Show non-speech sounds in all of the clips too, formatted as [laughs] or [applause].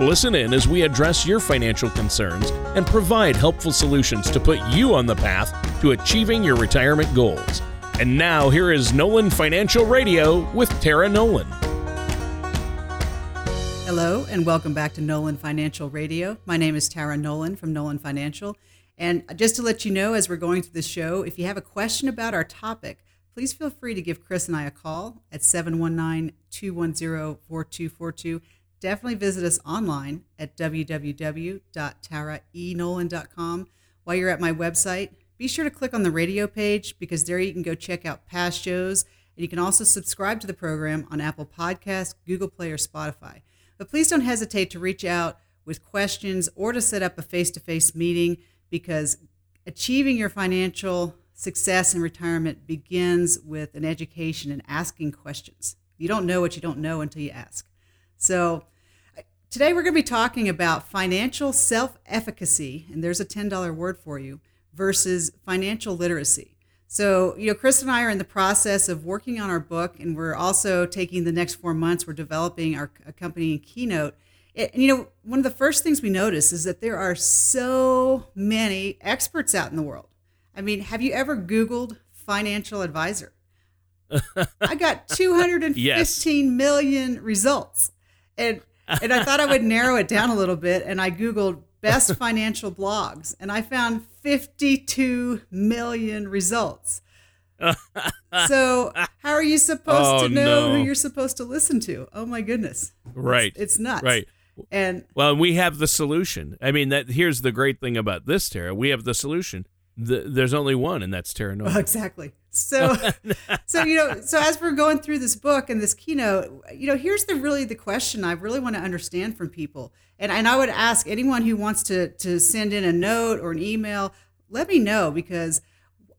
Listen in as we address your financial concerns and provide helpful solutions to put you on the path to achieving your retirement goals. And now, here is Nolan Financial Radio with Tara Nolan. Hello, and welcome back to Nolan Financial Radio. My name is Tara Nolan from Nolan Financial. And just to let you know, as we're going through the show, if you have a question about our topic, please feel free to give Chris and I a call at 719 210 4242 definitely visit us online at www.taraenolan.com. While you're at my website, be sure to click on the radio page because there you can go check out past shows. And you can also subscribe to the program on Apple Podcasts, Google Play, or Spotify. But please don't hesitate to reach out with questions or to set up a face to face meeting because achieving your financial success in retirement begins with an education and asking questions. You don't know what you don't know until you ask. So, today we're going to be talking about financial self efficacy, and there's a $10 word for you, versus financial literacy. So, you know, Chris and I are in the process of working on our book, and we're also taking the next four months, we're developing our accompanying keynote. And, you know, one of the first things we notice is that there are so many experts out in the world. I mean, have you ever Googled financial advisor? [laughs] I got two hundred and fifteen yes. million results and and I thought I would narrow it down a little bit, and I googled best financial blogs, and I found 52 million results. so how are you supposed oh, to know no. who you're supposed to listen to? Oh my goodness! Right, it's, it's nuts. Right. And well, we have the solution. I mean, that here's the great thing about this, Tara. We have the solution. The, there's only one, and that's Tara Nolan. Oh, exactly. So, [laughs] so you know, so as we're going through this book and this keynote, you know, here's the really the question I really want to understand from people, and and I would ask anyone who wants to to send in a note or an email, let me know because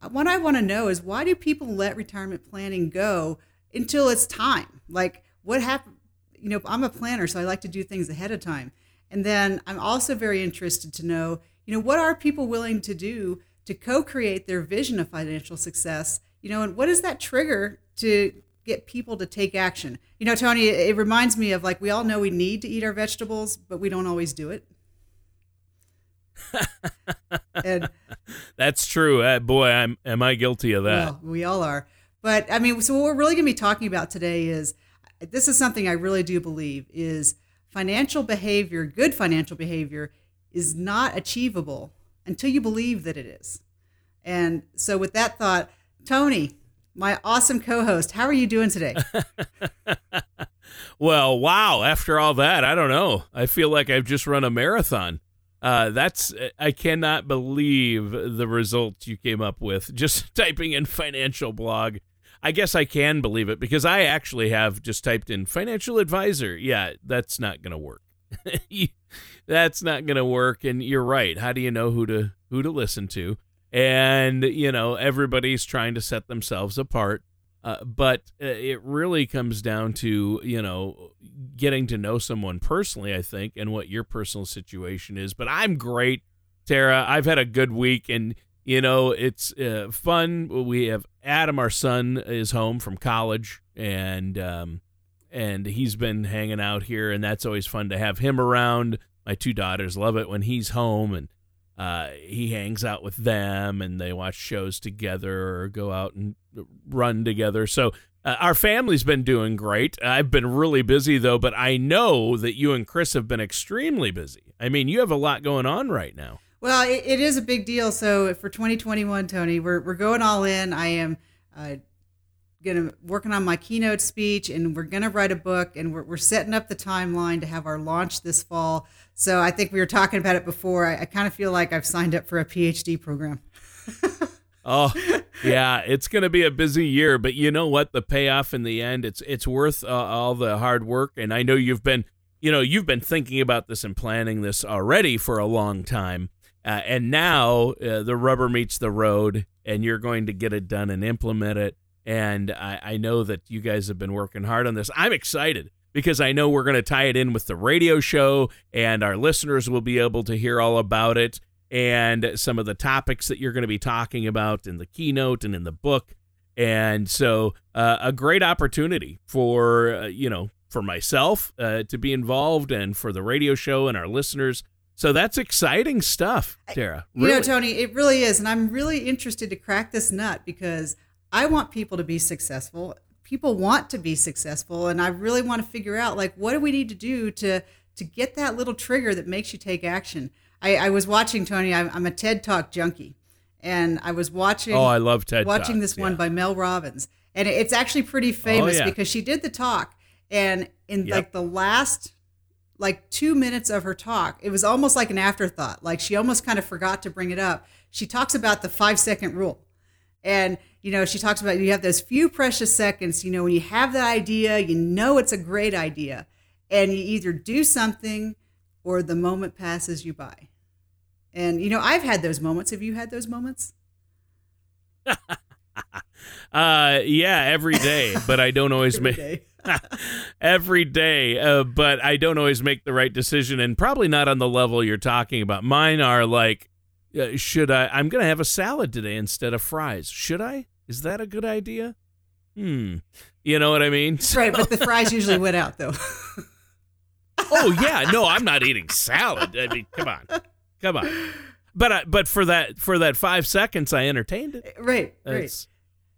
what I want to know is why do people let retirement planning go until it's time? Like what happened? You know, I'm a planner, so I like to do things ahead of time, and then I'm also very interested to know, you know, what are people willing to do to co-create their vision of financial success you know and what is that trigger to get people to take action? You know tony it reminds me of like we all know we need to eat our vegetables but we don't always do it. [laughs] And that's true. Uh, boy i'm am i guilty of that. Well, we all are. But i mean so what we're really going to be talking about today is this is something i really do believe is financial behavior good financial behavior is not achievable until you believe that it is. And so, with that thought, Tony, my awesome co host, how are you doing today? [laughs] well, wow. After all that, I don't know. I feel like I've just run a marathon. Uh, that's I cannot believe the results you came up with [laughs] just typing in financial blog. I guess I can believe it because I actually have just typed in financial advisor. Yeah, that's not going to work. [laughs] that's not going to work and you're right. How do you know who to who to listen to? And you know everybody's trying to set themselves apart uh, but uh, it really comes down to you know getting to know someone personally i think and what your personal situation is. But i'm great tara. I've had a good week and you know it's uh, fun. We have adam our son is home from college and um, and he's been hanging out here, and that's always fun to have him around. My two daughters love it when he's home, and uh, he hangs out with them, and they watch shows together or go out and run together. So uh, our family's been doing great. I've been really busy though, but I know that you and Chris have been extremely busy. I mean, you have a lot going on right now. Well, it, it is a big deal. So for 2021, Tony, we're we're going all in. I am. Uh, gonna working on my keynote speech and we're gonna write a book and we're, we're setting up the timeline to have our launch this fall. So i think we were talking about it before. I, I kind of feel like i've signed up for a phd program. [laughs] Oh yeah it's gonna be a busy year but you know what? The payoff in the end it's it's worth uh, all the hard work and i know you've been you know you've been thinking about this and planning this already for a long time Uh, and now uh, the rubber meets the road, and you're going to get it done and implement it. And I, I know that you guys have been working hard on this. I'm excited because I know we're going to tie it in with the radio show, and our listeners will be able to hear all about it and some of the topics that you're going to be talking about in the keynote and in the book. And so, uh, a great opportunity for uh, you know for myself uh, to be involved, and for the radio show and our listeners. So that's exciting stuff, Tara. You know, Tony, it really is, and I'm really interested to crack this nut because I want people to be successful. People want to be successful, and I really want to figure out like what do we need to do to to get that little trigger that makes you take action. I, I was watching Tony. I'm, I'm, a TED Talk junkie, and I was watching. Oh, I love TED. Watching Talks, this one yeah. by Mel Robbins, and it's actually pretty oh, famous oh, yeah. because she did the talk, and in yep. like the last like two minutes of her talk, it was almost like an afterthought. Like she almost kind of forgot to bring it up. She talks about the five second rule, and you know she talks about you have those few precious seconds. You know when you have that idea, you know it's a great idea, and you either do something or the moment passes you by. And you know, I've had those moments. Have you had those moments? [laughs] uh yeah, every day, but I don't always make [laughs] every day, uh, but I don't always make the right decision and probably not on the level you're talking about. Mine are like uh, should I I'm going to have a salad today instead of fries. Should I? Is that a good idea? Hmm. You know what I mean? Right, but the fries usually went out though. [laughs] oh yeah, no, I'm not eating salad. I mean, come on. Come on. But I, but for that for that five seconds, I entertained it. Right. right.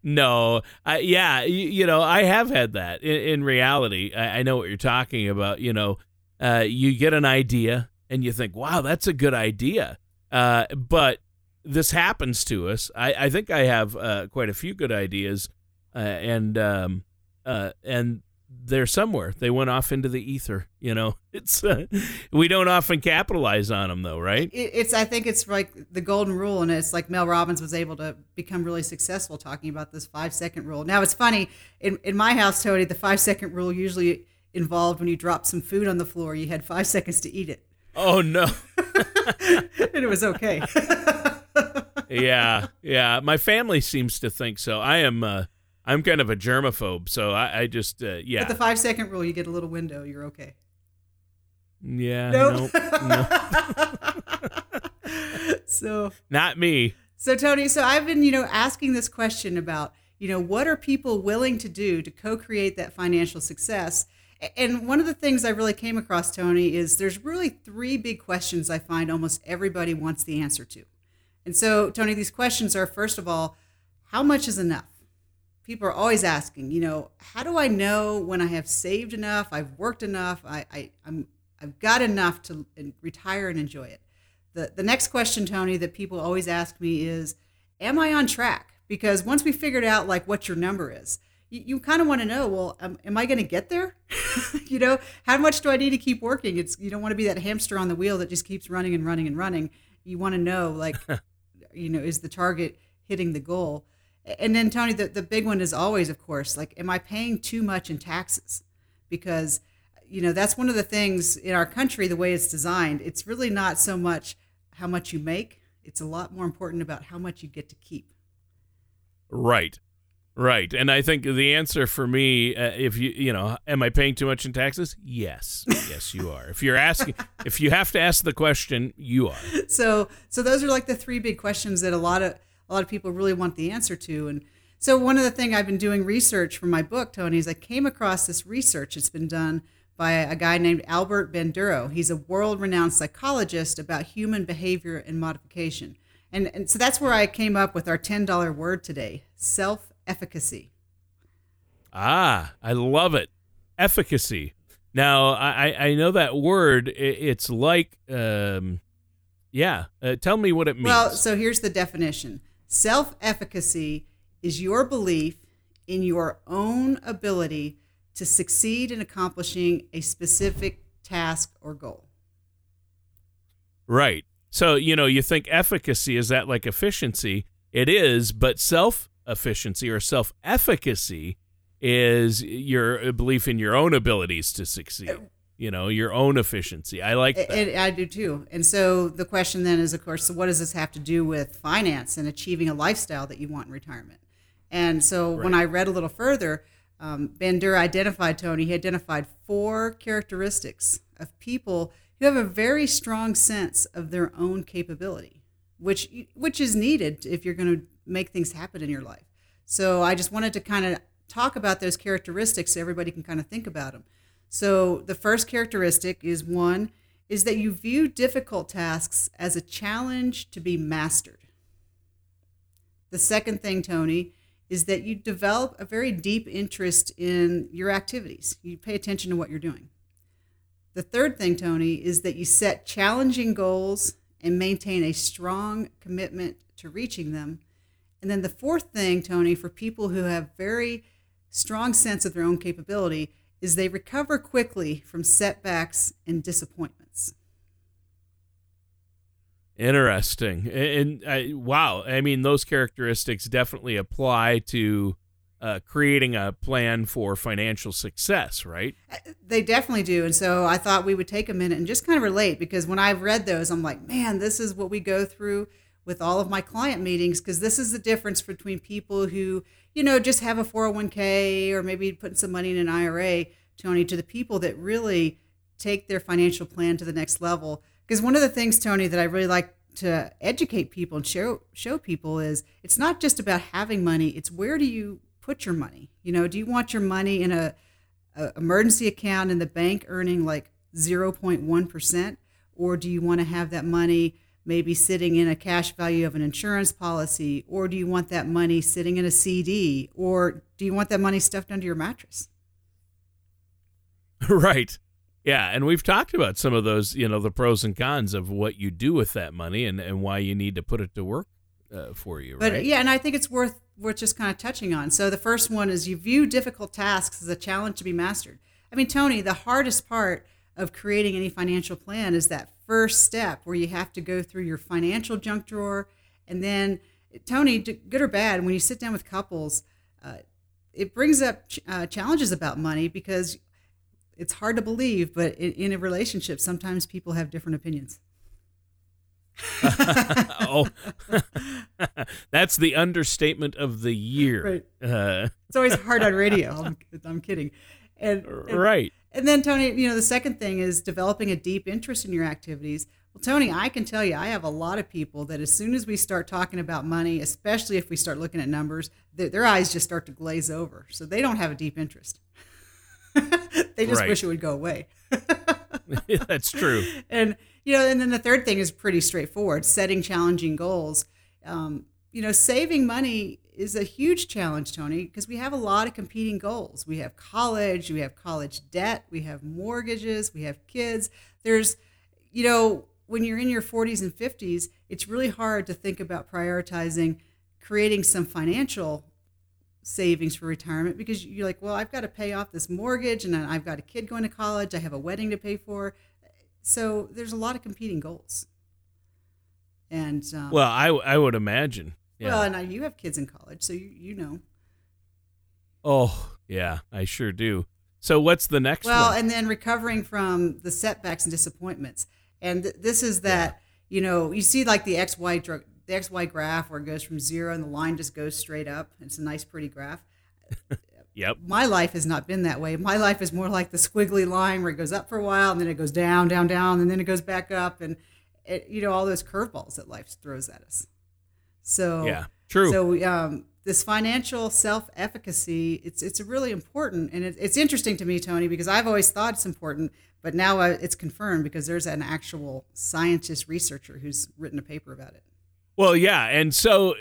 No, I, yeah, you, you, know, I have had that. In, in reality, I, I, know what you're talking about. You know, uh, you get an idea and you think, "Wow, that's a good idea," uh, but this happens to us. I, I think I have uh, quite a few good ideas, uh, and um, uh, and they're somewhere. They went off into the ether. You know, [laughs] it's uh, we don't often capitalize on them though, right? It's I think it's like the golden rule, and it's like Mel Robbins was able to become really successful talking about this five second rule. Now it's funny in in my house, Tony, the five second rule usually involved when you dropped some food on the floor, you had five seconds to eat it. Oh no! [laughs] and it was okay. [laughs] yeah, yeah. My family seems to think so. I am. Uh, I'm kind of a germaphobe, so I, I just uh, yeah. But the five second rule, you get a little window, you're okay. Yeah. Nope. nope no. [laughs] so not me. So Tony, so I've been you know asking this question about you know what are people willing to do to co-create that financial success. And one of the things I really came across, Tony, is there's really three big questions I find almost everybody wants the answer to. And so, Tony, these questions are first of all, how much is enough? people are always asking, you know, how do I know when I have saved enough, I've worked enough, I, I I'm I've got enough to retire and enjoy it. The the next question, Tony, that people always ask me is, am I on track? Because once we figured out like what your number is, you, you kind of want to know, well, am, am I going to get there? [laughs] you know, how much do I need to keep working? It's you don't want to be that hamster on the wheel that just keeps running and running and running. You want to know like, [laughs] you know, is the target hitting the goal? And then Tony, the, the big one is always, of course, like, am I paying too much in taxes? Because, you know, that's one of the things in our country, the way it's designed. It's really not so much how much you make, it's a lot more important about how much you get to keep. Right. Right. And I think the answer for me, uh, if you, you know, am I paying too much in taxes? Yes. Yes, you are. if you're asking, if you have to ask the question, you are. [laughs] So, so those are like the three big questions that a lot of, a lot of people really want the answer to. And so one of the things I've been doing research for my book, Tony, is I came across this research. It's been done by a guy named Albert Bandura. He's a world-renowned psychologist about human behavior and modification. And, and so that's where I came up with our $10 word today, self-efficacy. Ah, I love it. Efficacy. Now, I, I know that word. It's like, um, yeah. Uh, tell me what it means. Well, so here's the definition Self efficacy is your belief in your own ability to succeed in accomplishing a specific task or goal. Right. So, you know, you think efficacy is that like efficiency? It is, but self efficiency or self efficacy is your belief in your own abilities to succeed. you know, your own efficiency. I like that. And I do too. And so the question then is, of course, so what does this have to do with finance and achieving a lifestyle that you want in retirement? And so right. when I read a little further, um, Bandura identified, Tony, he identified four characteristics of people who have a very strong sense of their own capability, which, which is needed if you're going to make things happen in your life. So I just wanted to kind of talk about those characteristics so everybody can kind of think about them. So the first characteristic is one is that you view difficult tasks as a challenge to be mastered. The second thing, Tony, is that you develop a very deep interest in your activities. You pay attention to what you're doing. The third thing, Tony, is that you set challenging goals and maintain a strong commitment to reaching them. And then the fourth thing, Tony, for people who have very strong sense of their own capability is they recover quickly from setbacks and disappointments. Interesting. And, uh, wow, I mean, those characteristics definitely apply to uh, creating a plan for financial success, right? Uh, they definitely do. And so I thought we would take a minute and just kind of relate because when I've read those, I'm like, man, this is what we go through with all of my client meetings because this is the difference between people who you know, just have a 401k or maybe putting some money in an IRA, Tony, to the people that really take their financial plan to the next level. Because one of the things, Tony, that I really like to educate people and show show people is it's not just about having money; it's where do you put your money. You know, do you want your money in a, a emergency account in the bank earning like 0.1 percent, or do you want to have that money maybe sitting in a cash value of an insurance policy? Or do you want that money sitting in a CD? Or do you want that money stuffed under your mattress? [laughs] Right. Yeah. And we've talked about some of those, you know, the pros and cons of what you do with that money and, and why you need to put it to work uh, for you. But right? yeah, and I think it's worth worth just kind of touching on. So the first one is you view difficult tasks as a challenge to be mastered. I mean, Tony, the hardest part of creating any financial plan is that first step where you have to go through your financial junk drawer and then tony good or bad when you sit down with couples uh, it brings up ch- uh, challenges about money because it's hard to believe but in, in a relationship sometimes people have different opinions [laughs] oh, [laughs] that's the understatement of the year. Right. Uh. It's always hard on radio. [laughs] I'm, I'm kidding. And, and, right. And then, Tony, you know, the second thing is developing a deep interest in your activities. Well, Tony, I can tell you, I have a lot of people that as soon as we start talking about money, especially if we start looking at numbers, their, their eyes just start to glaze over. So they don't have a deep interest. [laughs] they just right. wish it would go away. [laughs] [laughs] That's true. And, you know, and then the third thing is pretty straightforward setting challenging goals. Um, you know, saving money is a huge challenge, Tony, because we have a lot of competing goals. We have college, we have college debt, we have mortgages, we have kids. There's, you know, when you're in your 40s and 50s, it's really hard to think about prioritizing creating some financial savings for retirement because you're like, well, I've got to pay off this mortgage and I've got a kid going to college, I have a wedding to pay for. So there's a lot of competing goals. And um, well, I, I would imagine yeah. Well, now you have kids in college, so you, you know. Oh, yeah, I sure do. So what's the next well, one? and then recovering from the setbacks and disappointments. And th- this is that, yeah. you know, you see like the XY dr- the XY graph where it goes from zero and the line just goes straight up. It's a nice, pretty graph. [laughs] yep. My life has not been that way. My life is more like the squiggly line where it goes up for a while and then it goes down, down, down, and then it goes back up. And, it, you know, all those curveballs that life throws at us. So yeah, true. So um, this financial self-efficacy, it's it's really important, and it, it's interesting to me, Tony, because I've always thought it's important, but now uh, it's confirmed because there's an actual scientist researcher who's written a paper about it. Well, yeah, and so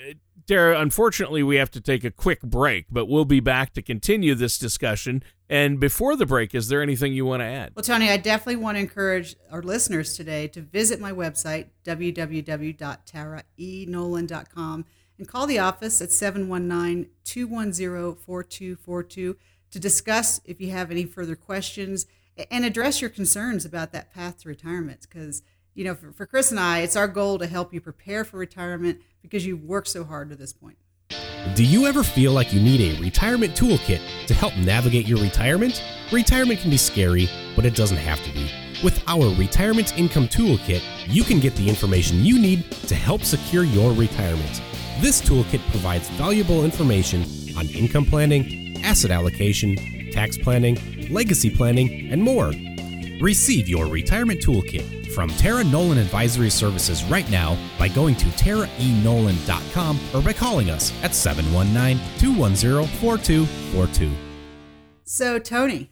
Tara, unfortunately, we have to take a quick break, but we'll be back to continue this discussion. And before the break, is there anything you want to add? Well, Tony, I definitely want to encourage our listeners today to visit my website, www.taraenolan.com, and call the office at 719 210 4242 to discuss if you have any further questions and address your concerns about that path to retirement. Because, you know, for, for Chris and I, it's our goal to help you prepare for retirement because you've worked so hard to this point. Do you ever feel like you need a retirement toolkit to help navigate your retirement? Retirement can be scary, but it doesn't have to be. With our Retirement Income Toolkit, you can get the information you need to help secure your retirement. This toolkit provides valuable information on income planning, asset allocation, tax planning, legacy planning, and more. Receive your retirement toolkit from Tara Nolan Advisory Services right now by going to taraenolan.com or by calling us at 719 210 4242. So, Tony,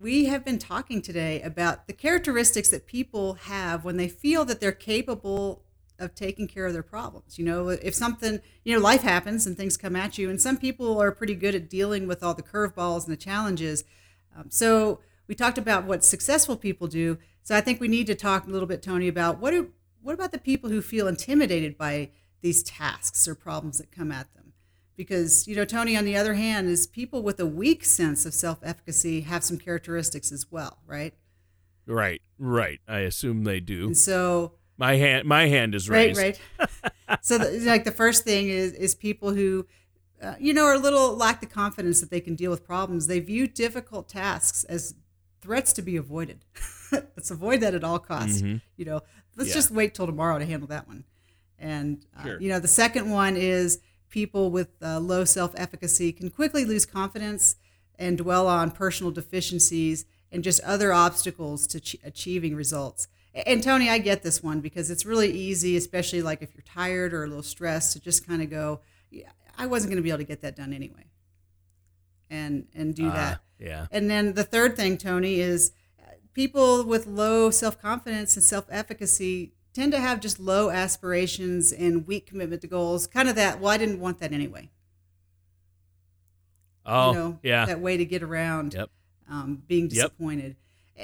we have been talking today about the characteristics that people have when they feel that they're capable of taking care of their problems. You know, if something, you know, life happens and things come at you, and some people are pretty good at dealing with all the curveballs and the challenges. Um, so, we talked about what successful people do. So, I think we need to talk a little bit, Tony, about what do what about the people who feel intimidated by these tasks or problems that come at them? Because, you know, Tony, on the other hand, is people with a weak sense of self efficacy have some characteristics as well, right? Right, right. I assume they do. And so, my hand, my hand is right, raised. right. Right. So, the, like the first thing is is people who, uh, you know, are a little lack the confidence that they can deal with problems. They view difficult tasks as threats to be avoided. [laughs] let's avoid that at all costs. Mhm. You know, let's Yeah. just wait till tomorrow to handle that one. And uh, Sure. you know, the second one is people with uh, low self-efficacy can quickly lose confidence and dwell on personal deficiencies and just other obstacles to ch- achieving results. And Tony, I get this one because it's really easy, especially like if you're tired or a little stressed, to just kind of go, yeah, "I wasn't going to be able to get that done anyway," and and do Ah, that. Yeah. And then the third thing, Tony, is people with low self confidence and self efficacy tend to have just low aspirations and weak commitment to goals. Kind of that, well, I didn't want that anyway. Oh, you know, yeah. that way to get around Yep. um, being Yep. disappointed.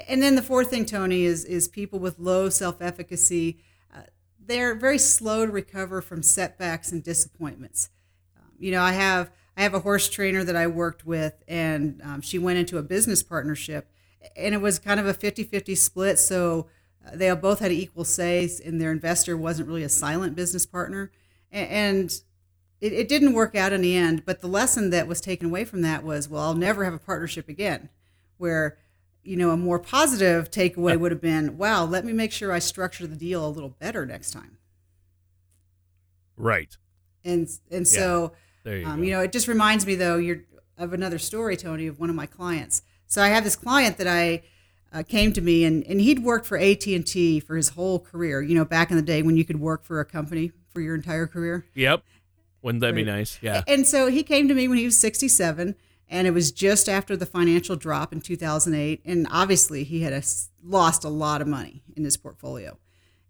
And then the fourth thing, Tony, is is people with low self efficacy. Uh, they're very slow to recover from setbacks and disappointments. Um, you know, I have I have a horse trainer that I worked with, and um, she went into a business partnership, and it was kind of a 50-50 split. So uh, they both had equal say, and their investor wasn't really a silent business partner, and it, it didn't work out in the end. But the lesson that was taken away from that was, well, I'll never have a partnership again. Where, you know, a more positive takeaway would have been, wow, let me make sure I structure the deal a little better next time. Right. And and so, There you um, you know, it just reminds me though, you're of another story, Tony, of one of my clients. So I have this client that I uh, came to me, and, and he'd worked for AT and T for his whole career. You know, back in the day when you could work for a company for your entire career. Yep. Wouldn't that be nice? Yeah. And so he came to me when he was 67, and it was just after the financial drop in 2008. And obviously, he had a, lost a lot of money in his portfolio.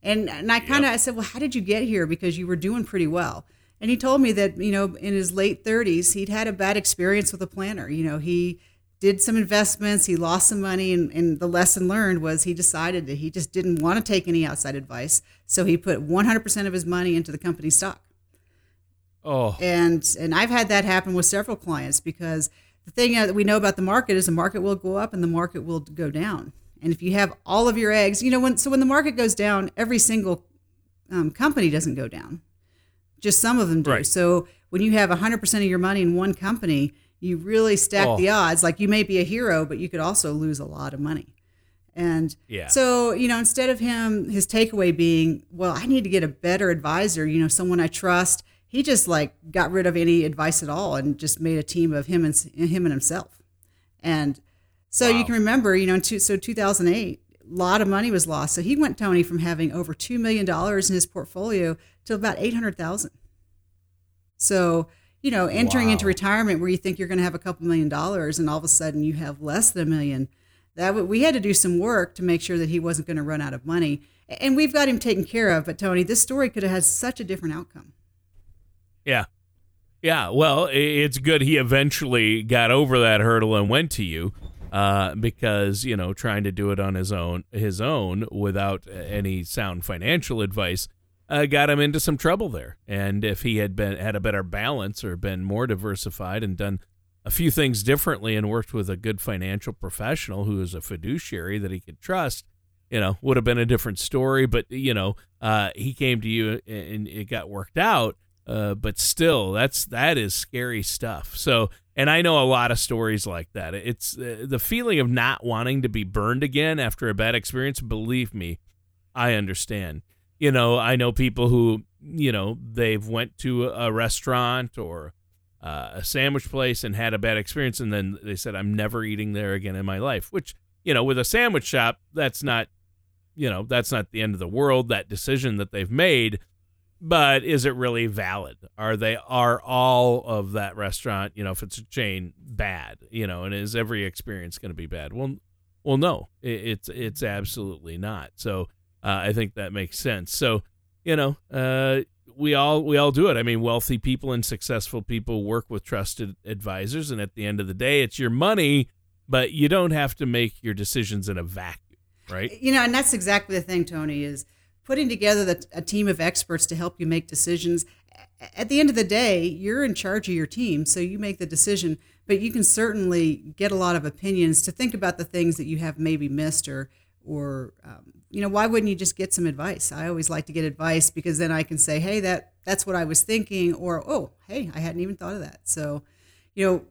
And, and I kind of I said, Well, how did you get here? Because you were doing pretty well. And he told me that, you know, in his late 30s, he'd had a bad experience with a planner. You know, he did some investments, he lost some money, and, and the lesson learned was he decided that he just didn't want to take any outside advice. So he put 100% of his money into the company stock Oh, and and I've had that happen with several clients because the thing that we know about the market is the market will go up and the market will go down. And if you have all of your eggs, you know, when so when the market goes down, every single um, company doesn't go down, just some of them do. Right. So when you have 100% of your money in one company, you really stack Oh. the odds. Like you may be a hero, but you could also lose a lot of money. And Yeah. so, you know, instead of him, his takeaway being, well, I need to get a better advisor, you know, someone I trust, he just like got rid of any advice at all and just made a team of him and him and himself. And so you can remember, you know, in two, so 2008, a lot of money was lost. So he went, Tony, from having over $2 million in his portfolio to about 800,000. So, you know, entering into retirement where you think you're going to have a couple million dollars and all of a sudden you have less than a million, that we had to do some work to make sure that he wasn't going to run out of money. And we've got him taken care of. But Tony, this story could have had such a different outcome. yeah. Yeah. Well, it's good he eventually got over that hurdle and went to you. Uh, because you know, trying to do it on his own, his own, without any sound financial advice, uh, got him into some trouble there. And if he had been had a better balance or been more diversified and done a few things differently and worked with a good financial professional who is a fiduciary that he could trust, you know, would have been a different story. But you know, uh, he came to you and it got worked out. uh, but still, that's that is scary stuff. So, and I know a lot of stories like that. It's uh, the feeling of not wanting to be burned again after a bad experience. Believe me, I understand. You know, I know people who you know they've went to a restaurant or uh, a sandwich place and had a bad experience, and then they said, "I'm never eating there again in my life." Which you know, with a sandwich shop, that's not you know that's not the end of the world. That decision that they've made but is it really valid? Are they are all of that restaurant, you know, if it's a chain, bad, you know, and is every experience going to be bad? Well, well, no, it, it's it's absolutely not. So uh, I think that makes sense. So you know, uh, we all we all do it. I mean, wealthy people and successful people work with trusted advisors, and at the end of the day, it's your money, but you don't have to make your decisions in a vacuum, right? You know, and that's exactly the thing, Tony. Is putting together the, a team of experts to help you make decisions. At the end of the day, you're in charge of your team, so you make the decision, but you can certainly get a lot of opinions to think about the things that you have maybe missed or or um, you know why wouldn't you just get some advice i always like to get advice because then i can say hey that that's what i was thinking or oh hey i hadn't even thought of that so you know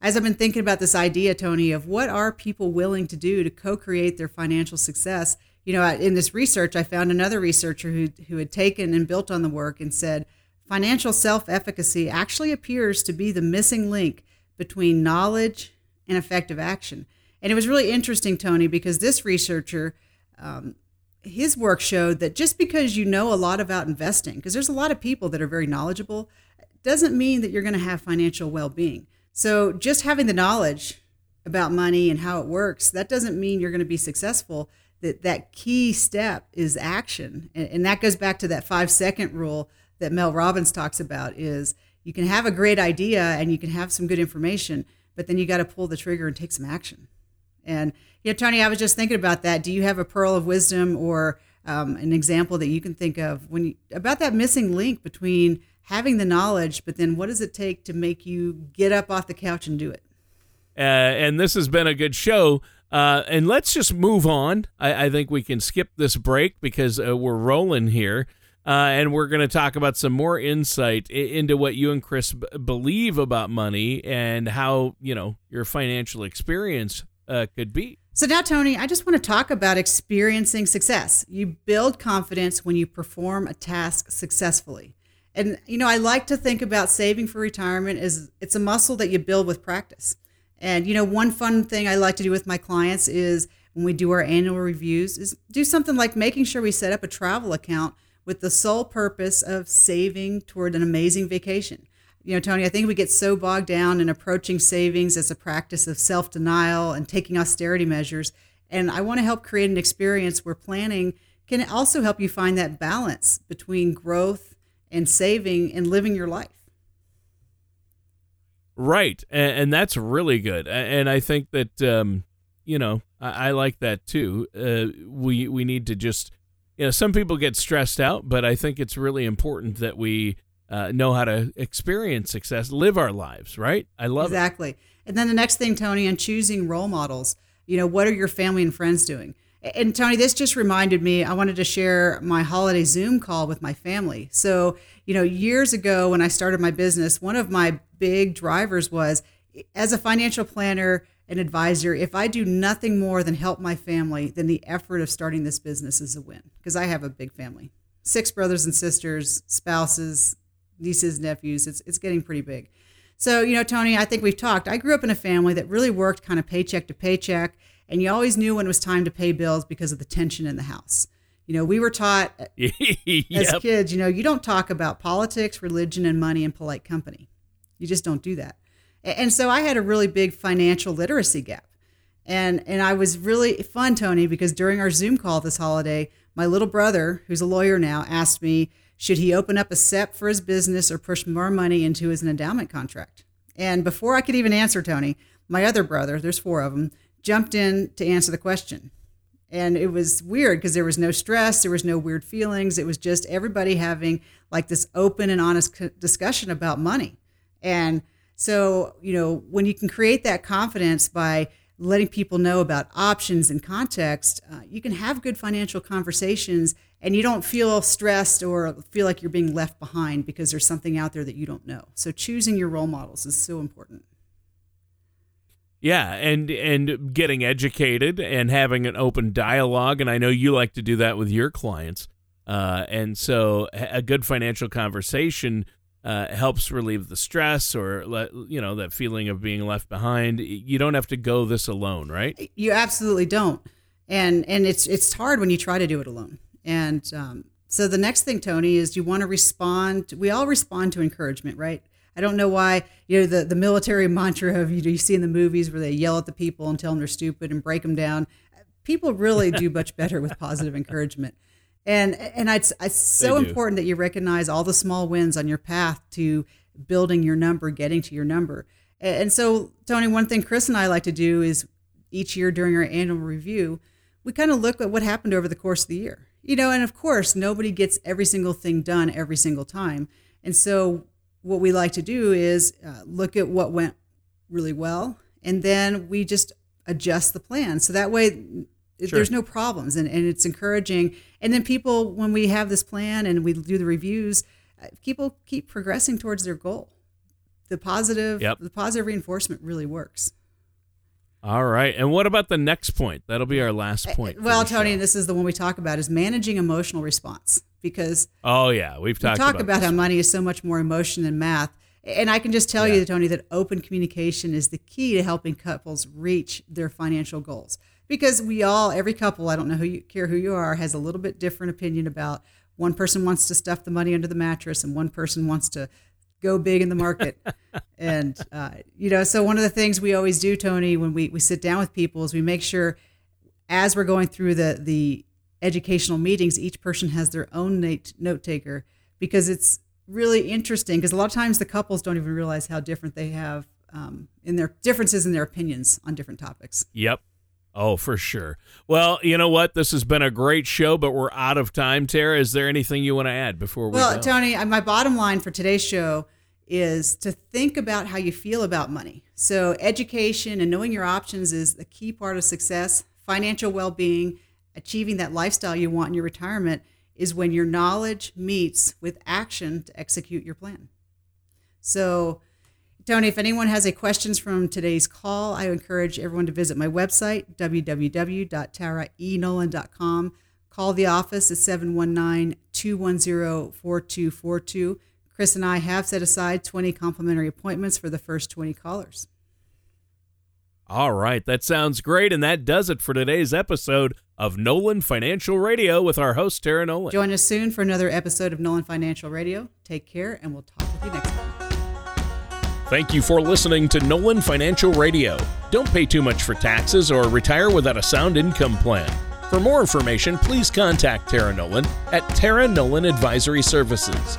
as i've been thinking about this idea tony of what are people willing to do to co-create their financial success you know, in this research, I found another researcher who, who had taken and built on the work and said financial self efficacy actually appears to be the missing link between knowledge and effective action. And it was really interesting, Tony, because this researcher, um, his work showed that just because you know a lot about investing, because there's a lot of people that are very knowledgeable, doesn't mean that you're going to have financial well being. So just having the knowledge about money and how it works, that doesn't mean you're going to be successful. That that key step is action. And, and that goes back to that five second rule that mel robbins talks about is you can have a great idea and you can have some good information but then you got to pull the trigger and take some action and yeah tony i was just thinking about that do you have a pearl of wisdom or um, an example that you can think of when you, about that missing link between having the knowledge but then what does it take to make you get up off the couch and do it uh, and this has been a good show uh, and let's just move on. I, I, think we can skip this break because uh, we're rolling here. Uh, and we're going to talk about some more insight into what you and Chris b- believe about money and how, you know, your financial experience uh, could be. So now, Tony, I just want to talk about experiencing success. You build confidence when you perform a task successfully. And, you know, I like to think about saving for retirement as it's a muscle that you build with practice. And you know, one fun thing I like to do with my clients is when we do our annual reviews is do something like making sure we set up a travel account with the sole purpose of saving toward an amazing vacation. You know, Tony, I think we get so bogged down in approaching savings as a practice of self-denial and taking austerity measures, and I want to help create an experience where planning can also help you find that balance between growth and saving and living your life. Right, and, and, that's really good. And I think that um, you know I, I, like that too. Uh, we we need to just you know some people get stressed out, but I think it's really important that we uh, know how to experience success, live our lives. Right? I love exactly. It. And then the next thing, Tony, on choosing role models. You know, what are your family and friends doing? And Tony, this just reminded me, I wanted to share my holiday Zoom call with my family. So, you know, years ago when I started my business, one of my big drivers was as a financial planner and advisor, if I do nothing more than help my family, then the effort of starting this business is a win because I have a big family six brothers and sisters, spouses, nieces, nephews. It's, it's getting pretty big. So, you know, Tony, I think we've talked. I grew up in a family that really worked kind of paycheck to paycheck and you always knew when it was time to pay bills because of the tension in the house. You know, we were taught uh, [laughs] yep. as kids, you know, you don't talk about politics, religion, and money in polite company. You just don't do that. And so I had a really big financial literacy gap. And and I was really fun, Tony, because during our Zoom call this holiday, my little brother, who's a lawyer now, asked me, should he open up a SEP for his business or push more money into his endowment contract? And before I could even answer, Tony, my other brother, there's four of them, jumped in to answer the question. And it was weird because there was no stress, there was no weird feelings. It was just everybody having like this open and honest discussion about money. And so, you know, when you can create that confidence by letting people know about options and context, uh, you can have good financial conversations and you don't feel stressed or feel like you're being left behind because there's something out there that you don't know. So choosing your role models is so important. Yeah, and and getting educated and having an open dialogue, and I know you like to do that with your clients. Uh, and so, a good financial conversation uh, helps relieve the stress or let, you know that feeling of being left behind. You don't have to go this alone, right? You absolutely don't, and and it's it's hard when you try to do it alone. And um, so the next thing, Tony, is you want to respond. We all respond to encouragement, right? I don't know why, you know, the, the military [laughs] mantra of you, know, you see in the movies where they yell at the people and tell them they're stupid and break them down. People really do much [laughs] better with positive encouragement. And and it's, it's so important that you recognize all the small wins on your path to building your number, getting to your number. And so, Tony, one thing Chris and I like to do is each year during our annual review, we kind of look at what happened over the course of the year. You know, and of course, nobody gets every single thing done every single time. And so, what we like to do is uh, look at what went really well, and then we just adjust the plan. So that way, sure. there's no problems, and, and it's encouraging. And then people, when we have this plan and we do the reviews, uh, people keep progressing towards their goal. The positive, yep. the positive reinforcement really works. All right. And what about the next point? That'll be our last uh, point. Well, Tony, show. this is the one we talk about is managing emotional response because Oh yeah, we've talked we talk about, about how money is so much more emotion than math. And I can just tell yeah. you, Tony, that open communication is the key to helping couples reach their financial goals. Because we all, every couple, I don't know who you care who you are, has a little bit different opinion about one person wants to stuff the money under the mattress and one person wants to go big in the market. [laughs] and, uh, you know, so one of the things we always do, Tony, when we, we sit down with people is we make sure as we're going through the, the educational meetings, each person has their own note taker because it's really interesting because a lot of times the couples don't even realize how different they have um, in their differences in their opinions on different topics. Yep. Oh, for sure. Well, you know what? This has been a great show, but we're out of time. Tara, is there anything you want to add before we well, go? Tony, my bottom line for today's show is to think about how you feel about money. So, education and knowing your options is the key part of success. Financial well being, achieving that lifestyle you want in your retirement is when your knowledge meets with action to execute your plan. So, Tony, if anyone has any questions from today's call, I encourage everyone to visit my website, www.taraenolan.com. Call the office at 719 210 4242 Chris and I have set aside 20 complimentary appointments for the first 20 callers. All right, that sounds great. And that does it for today's episode of Nolan Financial Radio with our host, Tara Nolan. Join us soon for another episode of Nolan Financial Radio. Take care, and we'll talk with you next time. Thank you for listening to Nolan Financial Radio. Don't pay too much for taxes or retire without a sound income plan. For more information, please contact Tara Nolan at Tara Nolan Advisory Services.